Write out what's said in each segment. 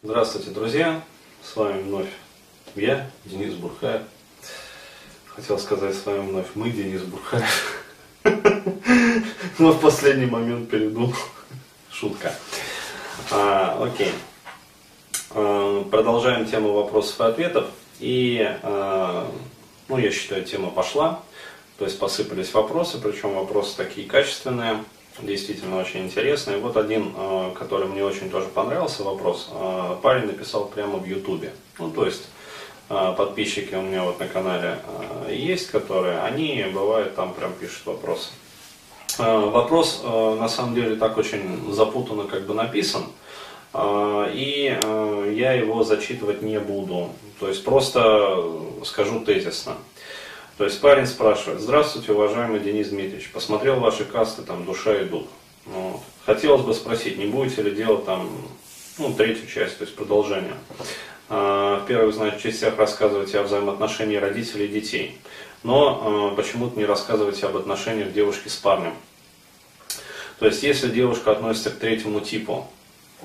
Здравствуйте, друзья! С вами вновь я, Денис Бурхаев. Хотел сказать с вами вновь мы, Денис Бурхаев. Но в последний момент передумал. Шутка. А, окей. А, продолжаем тему вопросов и ответов. И, а, ну, я считаю, тема пошла. То есть посыпались вопросы, причем вопросы такие качественные действительно очень интересно. И вот один, э, который мне очень тоже понравился вопрос, э, парень написал прямо в Ютубе. Ну, то есть э, подписчики у меня вот на канале есть, которые, они бывают там прям пишут вопросы. Вопрос на самом деле так очень запутанно как бы написан, и я его зачитывать не буду. То есть просто скажу тезисно. То есть парень спрашивает, здравствуйте, уважаемый Денис Дмитриевич, посмотрел ваши касты, там, душа и дух. Вот. Хотелось бы спросить, не будете ли делать там, ну, третью часть, то есть продолжение. А, в первых, значит, частях рассказываете о взаимоотношении родителей и детей. Но а, почему-то не рассказываете об отношениях девушки с парнем. То есть, если девушка относится к третьему типу,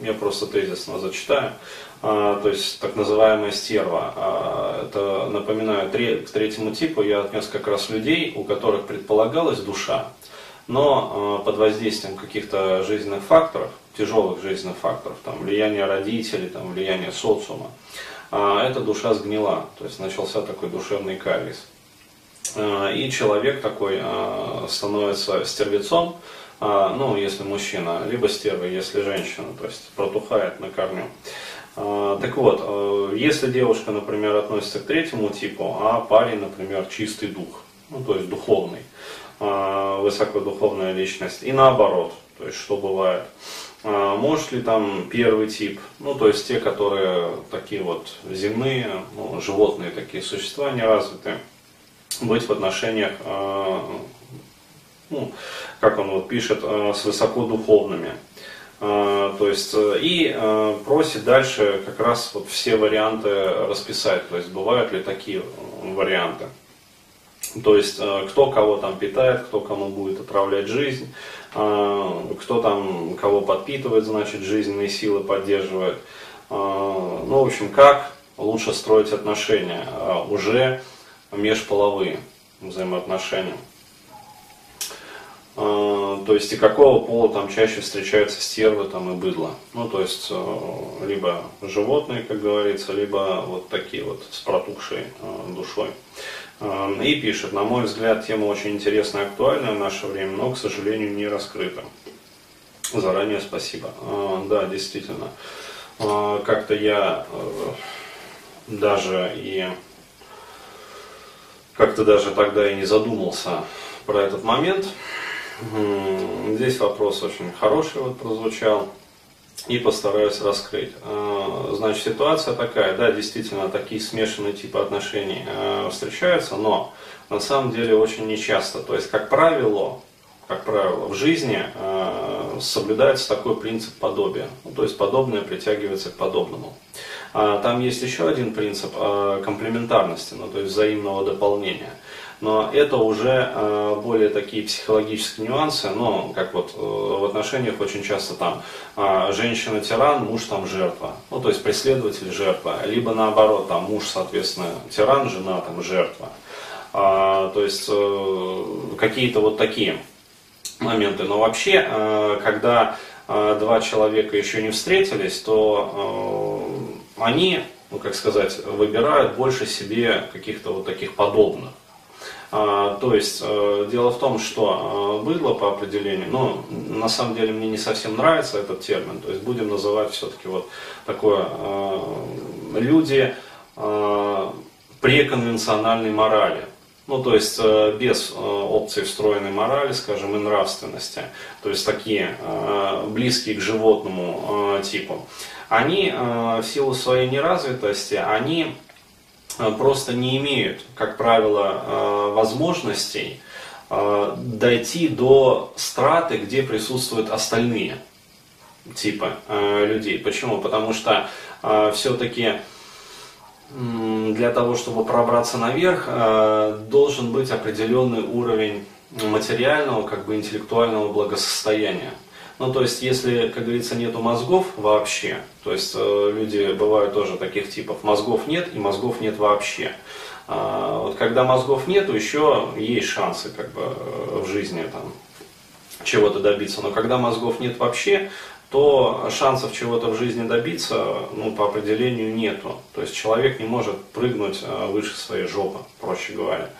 я просто тезисно зачитаю, а, то есть так называемая стерва. А, это, напоминаю, к третьему типу. Я отнес как раз людей, у которых предполагалась душа, но а, под воздействием каких-то жизненных факторов, тяжелых жизненных факторов, там, влияние родителей, там, влияние социума, эта душа сгнила, то есть начался такой душевный кариес. И человек такой становится стервецом, ну, если мужчина, либо стерва, если женщина, то есть протухает на корню. А, так вот, э, если девушка, например, относится к третьему типу, а парень, например, чистый дух, ну, то есть духовный, а, высокодуховная личность, и наоборот, то есть что бывает. А, может ли там первый тип, ну то есть те, которые такие вот земные, ну, животные такие существа неразвитые, быть в отношениях, ну, как он вот пишет, с высокодуховными. А, то есть, э, и э, просит дальше как раз вот все варианты расписать, то есть бывают ли такие варианты. То есть, э, кто кого там питает, кто кому будет отравлять жизнь, кто там кого подпитывает, значит, жизненные силы поддерживает. Ну, в общем, как лучше строить отношения уже межполовые взаимоотношения. А, то есть и какого пола там чаще встречаются стервы там и быдло. Ну, то есть э, либо животные, как говорится, либо вот такие вот с протухшей э, душой. А, и пишет, на мой взгляд, тема очень интересная и актуальная в наше время, но, к сожалению, не раскрыта. Заранее спасибо. Да, действительно. Как-то я э, даже и как-то даже тогда и не задумался про этот момент. Здесь вопрос очень хороший вот прозвучал. И постараюсь раскрыть. А, значит, ситуация такая, да, действительно, такие смешанные типы отношений а, встречаются, но на самом деле очень нечасто. То есть, как правило, как правило, в жизни э, соблюдается такой принцип подобия. Ну, то есть подобное притягивается к подобному. А, там есть еще один принцип комплементарности, ну, то есть взаимного дополнения но это уже э, более такие психологические нюансы, но как вот э, в отношениях очень часто там э, женщина тиран, муж там жертва, ну то есть преследователь жертва, либо наоборот там муж соответственно тиран, жена там жертва, а, то есть какие-то вот такие моменты, но вообще когда два человека еще не встретились, то они, ну как сказать, выбирают больше себе каких-то вот таких подобных. А, то есть э, дело в том, что э, быдло по определению, ну, на самом деле мне не совсем нравится этот термин, то есть будем называть все-таки вот такое, э, люди преконвенциональной морали. Ну, то есть без опции встроенной морали, скажем, и нравственности, то есть такие близкие к животному типу, они в силу своей неразвитости, они просто не имеют, как правило, э, возможностей э, дойти до страты, где присутствуют остальные типы людей. Почему? Потому что все-таки для того, чтобы пробраться наверх, должен быть определенный уровень материального, как бы интеллектуального благосостояния. Ну, то есть, если, как говорится, нету мозгов вообще, то есть э, люди бывают тоже таких типов, мозгов нет и мозгов нет вообще. А, вот когда мозгов нету, еще есть шансы как бы э, в жизни там чего-то добиться. Но когда мозгов нет вообще, то шансов чего-то в жизни добиться, ну, по определению нету. То есть человек не может прыгнуть э, выше своей жопы, проще говоря.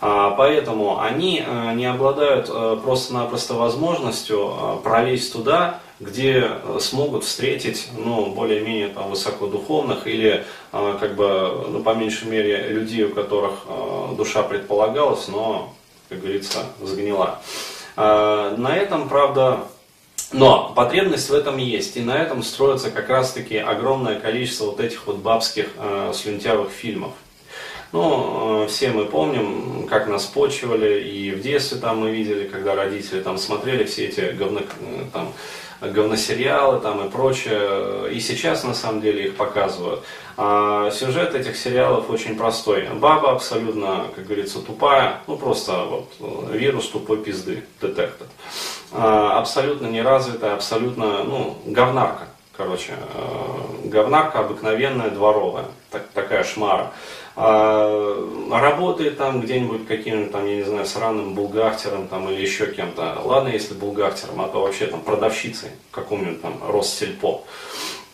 А, поэтому они э, не обладают э, просто-напросто возможностью пролезть туда, где смогут встретить, ну, более-менее там высокодуховных или, как бы, ну, по меньшей мере, людей, у которых душа предполагалась, но, как говорится, загнила. А, на этом, правда, но потребность в этом есть, и на этом строится как раз-таки огромное количество вот этих вот бабских э, слюнтявых фильмов. Ну, э, все мы помним, как нас почивали, и в детстве там мы видели, когда родители там смотрели все эти говно, э, там, говносериалы там и прочее, и сейчас на самом деле их показывают. А сюжет этих сериалов очень простой. Баба абсолютно, как говорится, тупая, ну просто вот э, вирус тупой пизды, детектор. А, абсолютно неразвитая, абсолютно, ну, говнарка, короче, говнарка обыкновенная, дворовая, так, такая шмара. А, работает там где-нибудь каким-нибудь там, я не знаю, сраным булгахтером там или еще кем-то. Ладно, если булгахтером, а то вообще там продавщицей каком-нибудь там Россельпо.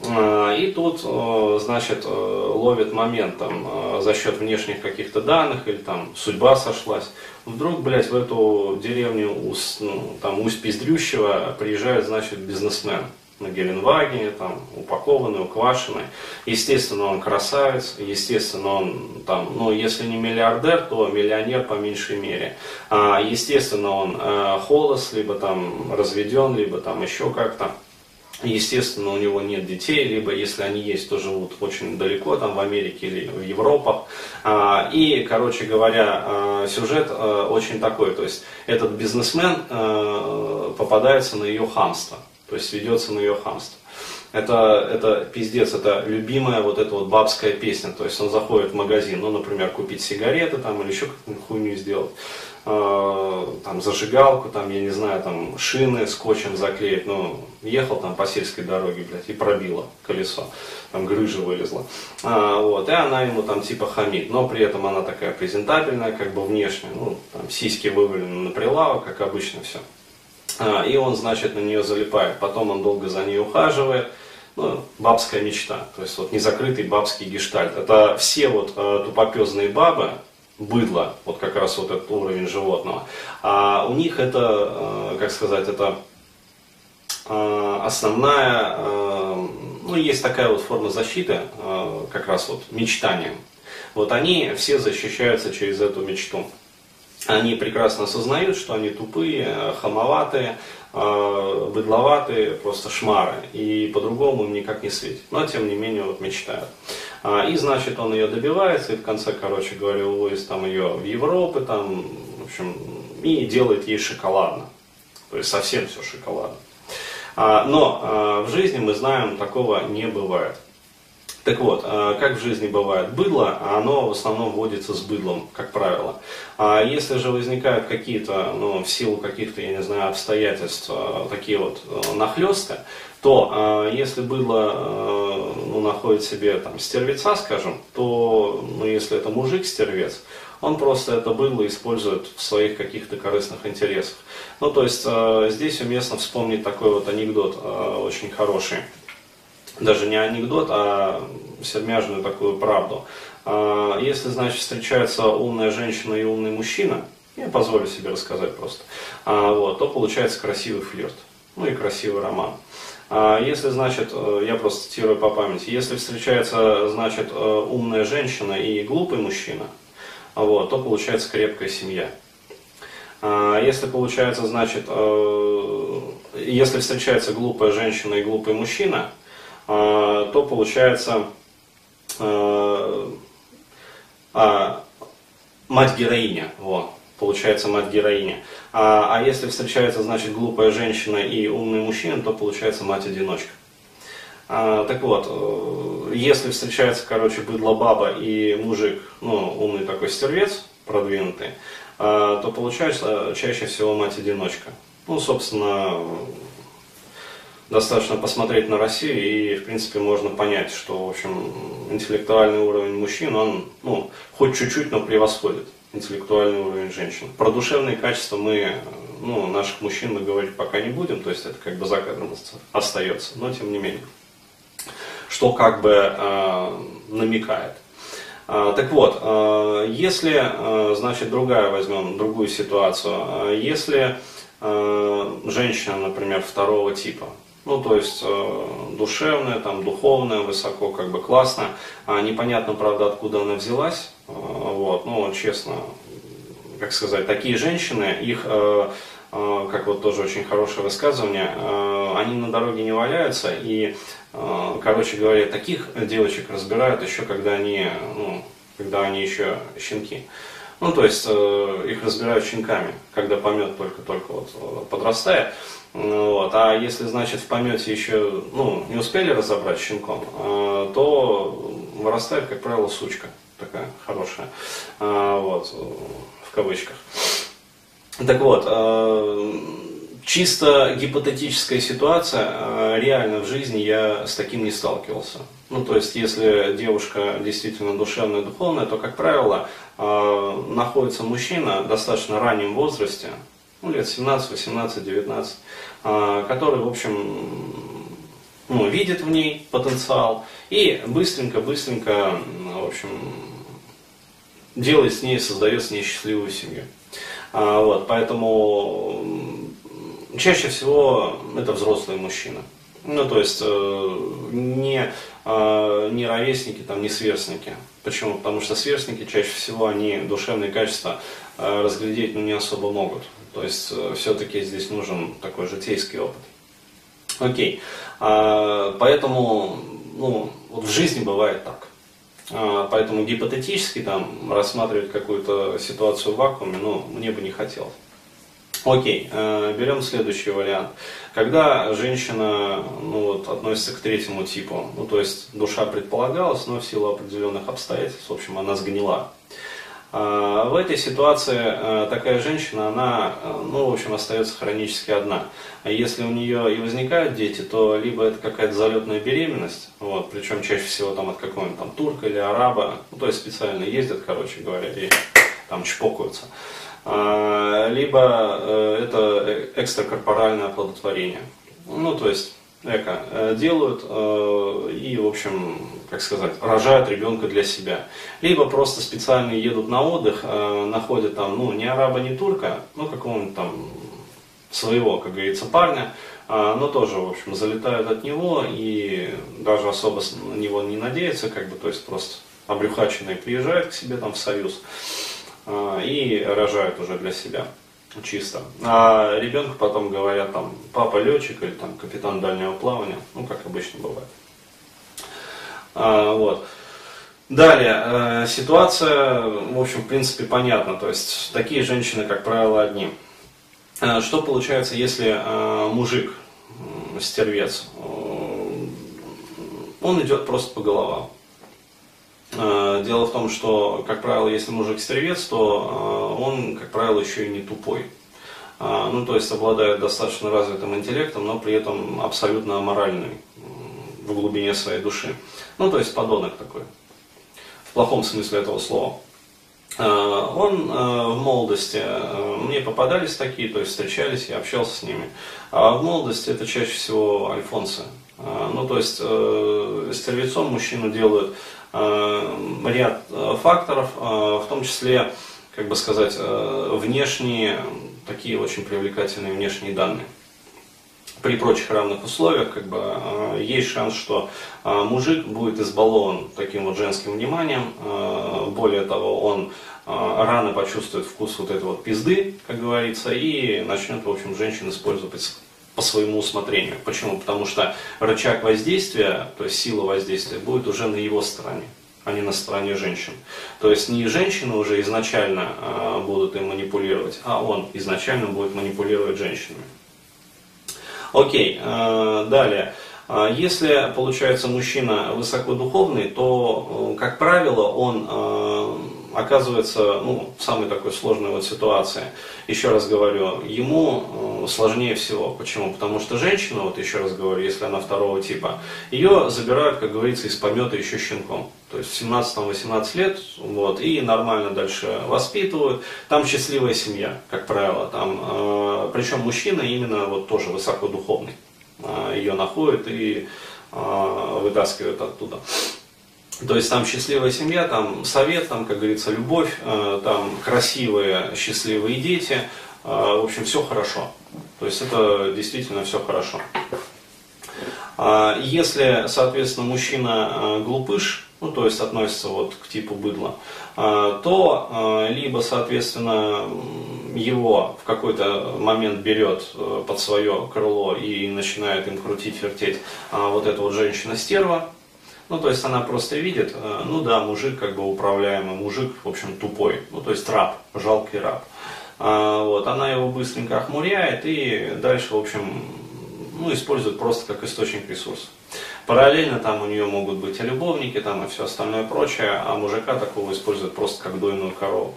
А, и тут, э, значит, э, ловит момент там, э, за счет внешних каких-то данных или там судьба сошлась. Вдруг, блядь, в эту деревню ну, там, Усть-Пиздрющего приезжает, значит, бизнесмен на Геленвагене, там, упакованный, уквашенный. Естественно, он красавец, естественно, он там, ну, если не миллиардер, то миллионер по меньшей мере. А, естественно, он э, холост, либо там разведен, либо там еще как-то. Естественно, у него нет детей, либо если они есть, то живут очень далеко, там в Америке или в Европах. И, короче говоря, а, сюжет а, очень такой, то есть этот бизнесмен попадается на ее хамство, то есть ведется на ее хамство. Это, это пиздец, это любимая вот эта вот бабская песня. То есть он заходит в магазин, ну, например, купить сигареты там или еще какую-нибудь хуйню сделать. Э, там зажигалку, там, я не знаю, там шины скотчем заклеить, ну, ехал там по сельской дороге, блядь, и пробило колесо, там грыжа вылезла. А, вот, и она ему там типа хамит, но при этом она такая презентабельная, как бы внешне, ну, там сиськи вывалены на прилавок, как обычно все. А, и он, значит, на нее залипает, потом он долго за ней ухаживает, ну, бабская мечта, то есть вот незакрытый бабский гештальт. Это все вот э, тупопезные бабы, быдло, вот как раз вот этот уровень животного. А у них это, э, как сказать, это э, основная, э, ну, есть такая вот форма защиты, как раз вот мечтанием. Вот они все защищаются через эту мечту. Они прекрасно осознают, что они тупые, хамоватые, быдловатые, просто шмары. И по-другому им никак не светит. Но тем не менее вот мечтают. А, и, значит, он ее добивается, и в конце, короче говоря, увозит там ее в Европу, там, в общем, и делает ей шоколадно. То есть совсем все шоколадно. А, но а, в жизни мы знаем, такого не бывает. Так вот, как в жизни бывает быдло, оно в основном вводится с быдлом, как правило. А если же возникают какие-то, ну, в силу каких-то, я не знаю, обстоятельств, такие вот нахлесты, то если быдло ну, находит себе там стервеца, скажем, то, ну, если это мужик-стервец, он просто это быдло использует в своих каких-то корыстных интересах. Ну, то есть здесь уместно вспомнить такой вот анекдот очень хороший. Даже не анекдот, а сермяжную такую правду. Э, если, значит, встречается умная женщина и умный мужчина, я позволю себе рассказать просто, э, вот, то получается красивый флирт. Ну и красивый роман. А если, значит, э, я просто цитирую по памяти, если встречается, значит, э, умная женщина и глупый мужчина, вот, то получается крепкая семья. А если получается, значит, э, если встречается глупая женщина и глупый мужчина, то получается а, мать-героиня. Вот получается мать-героиня. А, а если встречается, значит, глупая женщина и умный мужчина, то получается мать-одиночка. А, так вот, э, если встречается, короче, быдло-баба и мужик, ну, умный такой стервец, продвинутый, а, то получается чаще всего мать-одиночка. Ну, собственно, достаточно посмотреть на Россию, и, в принципе, можно понять, что, в общем, интеллектуальный уровень мужчин, он, ну, хоть чуть-чуть, но превосходит интеллектуальный уровень женщин. Про душевные качества мы, ну, наших мужчин мы говорить пока не будем, то есть это как бы за кадром остается, но тем не менее. Что как бы э, намекает. А, так вот, э, если, э, значит, другая возьмем, другую ситуацию, э, если женщина, например, второго типа, ну, то есть душевная, там, духовная, высоко, как бы классно, а непонятно, правда, откуда она взялась, вот, ну, честно, как сказать, такие женщины, их как вот тоже очень хорошее высказывание, они на дороге не валяются, и короче говоря, таких девочек разбирают еще, когда они, ну, когда они еще щенки. Ну, то есть э, их разбирают щенками, когда помет только-только вот э, подрастает. Вот. А если, значит, в помете еще ну, не успели разобрать щенком, э, то вырастает, как правило, сучка такая хорошая. Э, вот, в кавычках. Так вот, э, чисто гипотетическая ситуация, реально в жизни я с таким не сталкивался. Ну, то есть, если девушка действительно душевная, духовная, то, как правило, находится мужчина в достаточно раннем возрасте, ну, лет 17, 18, 19, который, в общем, ну, видит в ней потенциал и быстренько-быстренько, в общем, делает с ней, создает с ней счастливую семью. Вот, поэтому чаще всего это взрослые мужчины. Ну, то есть э, не, э, не ровесники, там, не сверстники. Почему? Потому что сверстники чаще всего они душевные качества разглядеть ну, не особо могут. То есть э, все-таки здесь нужен такой житейский опыт. Окей. Э, поэтому ну, вот в жизни бывает так. Э, поэтому гипотетически там рассматривать какую-то ситуацию в вакууме, ну, мне бы не хотелось. Окей, э, берем следующий вариант. Когда женщина ну, вот, относится к третьему типу, ну то есть душа предполагалась, но в силу определенных обстоятельств, в общем, она сгнила. А, в этой ситуации э, такая женщина, она, э, ну, в общем, остается хронически одна. А если у нее и возникают дети, то либо это какая-то залетная беременность, вот, причем чаще всего там от какого-нибудь там турка или араба, ну, то есть специально ездят, короче говоря, и там чпокаются. А, либо э, это экстракорпоральное оплодотворение. Ну, то есть эко э, делают э, и, в общем, как сказать, рожают ребенка для себя. Либо просто специально едут на отдых, находят там, ну, не араба, не турка, ну, какого-нибудь там своего, как говорится, парня, но тоже, в общем, залетают от него и даже особо на него не надеются, как бы, то есть просто обрюхаченные приезжают к себе там в союз. И рожают уже для себя чисто. А ребенку потом говорят там папа летчик или там капитан дальнего плавания, ну как обычно бывает. А, вот. Далее, э, ситуация, в общем, в принципе, понятна. То есть, такие женщины, как правило, одни. А, что получается, если э, мужик, стервец, он идет просто по головам. Э, дело в том, что, как правило, если мужик стрелец, то э, он, как правило, еще и не тупой. Э, ну, то есть обладает достаточно развитым интеллектом, но при этом абсолютно аморальный в глубине своей души. Ну, то есть подонок такой, в плохом смысле этого слова. Он в молодости, мне попадались такие, то есть встречались, я общался с ними. А в молодости это чаще всего альфонсы. Ну, то есть стервецом мужчину делают ряд э, факторов, э, в том числе, как бы сказать, внешние, такие очень привлекательные внешние данные. При прочих равных условиях, как бы, есть шанс, что мужик будет избалован таким вот женским вниманием. Более того, он рано почувствует вкус вот этой вот пизды, как говорится, и начнет, в общем, женщин использовать по своему усмотрению. Почему? Потому что рычаг воздействия, то есть сила воздействия, будет уже на его стороне, а не на стороне женщин. То есть не женщины уже изначально э, будут им манипулировать, а он изначально будет манипулировать женщинами. Окей, э, далее. А если, получается, мужчина высокодуховный, то, э, как правило, он оказывается ну, в самой такой сложной вот ситуации. Еще раз говорю, ему э, сложнее всего. Почему? Потому что женщина, вот еще раз говорю, если она второго типа, ее забирают, как говорится, из помета еще щенком. То есть в 17-18 лет, вот, и нормально дальше воспитывают. Там счастливая семья, как правило. Там, э, причем мужчина именно вот тоже высокодуховный. Э, ее находит и э, вытаскивает оттуда. То есть там счастливая семья, там совет, там, как говорится, любовь, э, там красивые, счастливые дети. Э, в общем, все хорошо. То есть это действительно все хорошо. А если, соответственно, мужчина э, глупыш, ну, то есть относится вот к типу быдла, то либо, соответственно, его в какой-то момент берет под свое крыло и начинает им крутить, вертеть вот эта вот женщина-стерва, ну, то есть она просто видит, э, ну да, мужик как бы управляемый, мужик, в общем, тупой, ну, то есть раб, жалкий раб. А, вот, она его быстренько охмуряет и дальше, в общем, ну, использует просто как источник ресурсов. Параллельно там у нее могут быть и любовники, там и все остальное прочее, а мужика такого используют просто как дойную корову.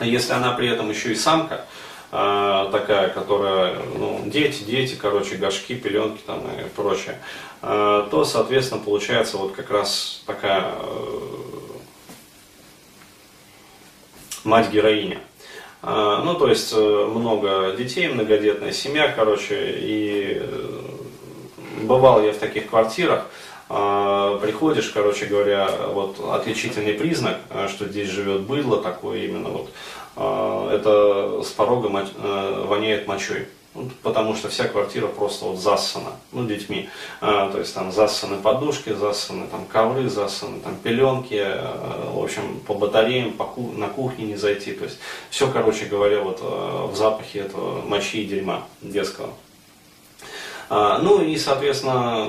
Если она при этом еще и самка, э, такая, которая, ну, дети, дети, короче, горшки, пеленки там и прочее, Э, то, соответственно, получается вот как раз такая э, мать-героиня. Э, ну, то есть много детей, многодетная семья, короче, и бывал я в таких квартирах, приходишь, короче говоря, вот отличительный признак, что здесь живет быдло такое именно вот, это с порога воняет мочой. Ну, потому что вся квартира просто вот засана, ну, детьми. А, то есть там засаны подушки, засаны там ковры, засаны там пеленки, а, в общем, по батареям, по ку- на кухне не зайти. То есть все, короче говоря, вот а, в запахе этого мочи и дерьма детского. А, ну и, соответственно,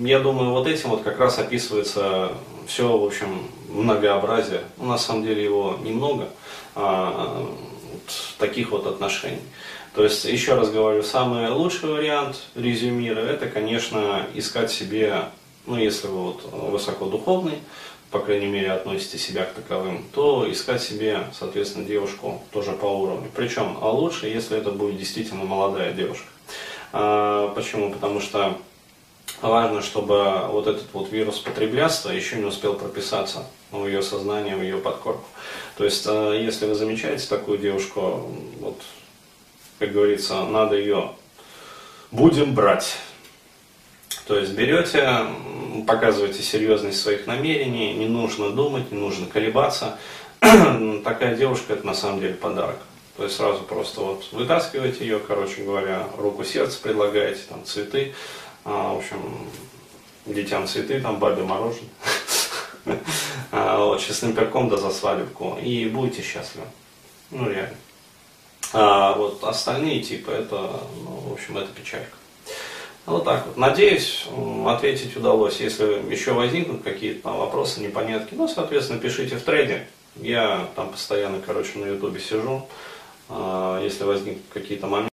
я думаю, вот этим вот как раз описывается все, в общем, многообразие. Ну, на самом деле его немного, а, вот таких вот отношений. То есть, еще раз говорю, самый лучший вариант резюмира, это, конечно, искать себе, ну, если вы вот высокодуховный, по крайней мере, относите себя к таковым, то искать себе, соответственно, девушку тоже по уровню. Причем, а лучше, если это будет действительно молодая девушка. А, почему? Потому что важно, чтобы вот этот вот вирус потреблятства еще не успел прописаться в ее сознание, в ее подкорку. То есть, а, если вы замечаете такую девушку, вот как говорится, надо ее будем брать. То есть берете, показываете серьезность своих намерений, не нужно думать, не нужно колебаться. Такая девушка это на самом деле подарок. То есть сразу просто вот вытаскиваете ее, короче говоря, руку сердце предлагаете, там цветы, а, в общем, детям цветы, там бабе мороженое, вот, честным перком да за свадебку, и будете счастливы. Ну реально. А вот остальные типы, это, ну, в общем, это печалька. Вот так вот. Надеюсь, ответить удалось. Если еще возникнут какие-то там вопросы, непонятки, ну, соответственно, пишите в трейде. Я там постоянно, короче, на ютубе сижу. А, если возникнут какие-то моменты,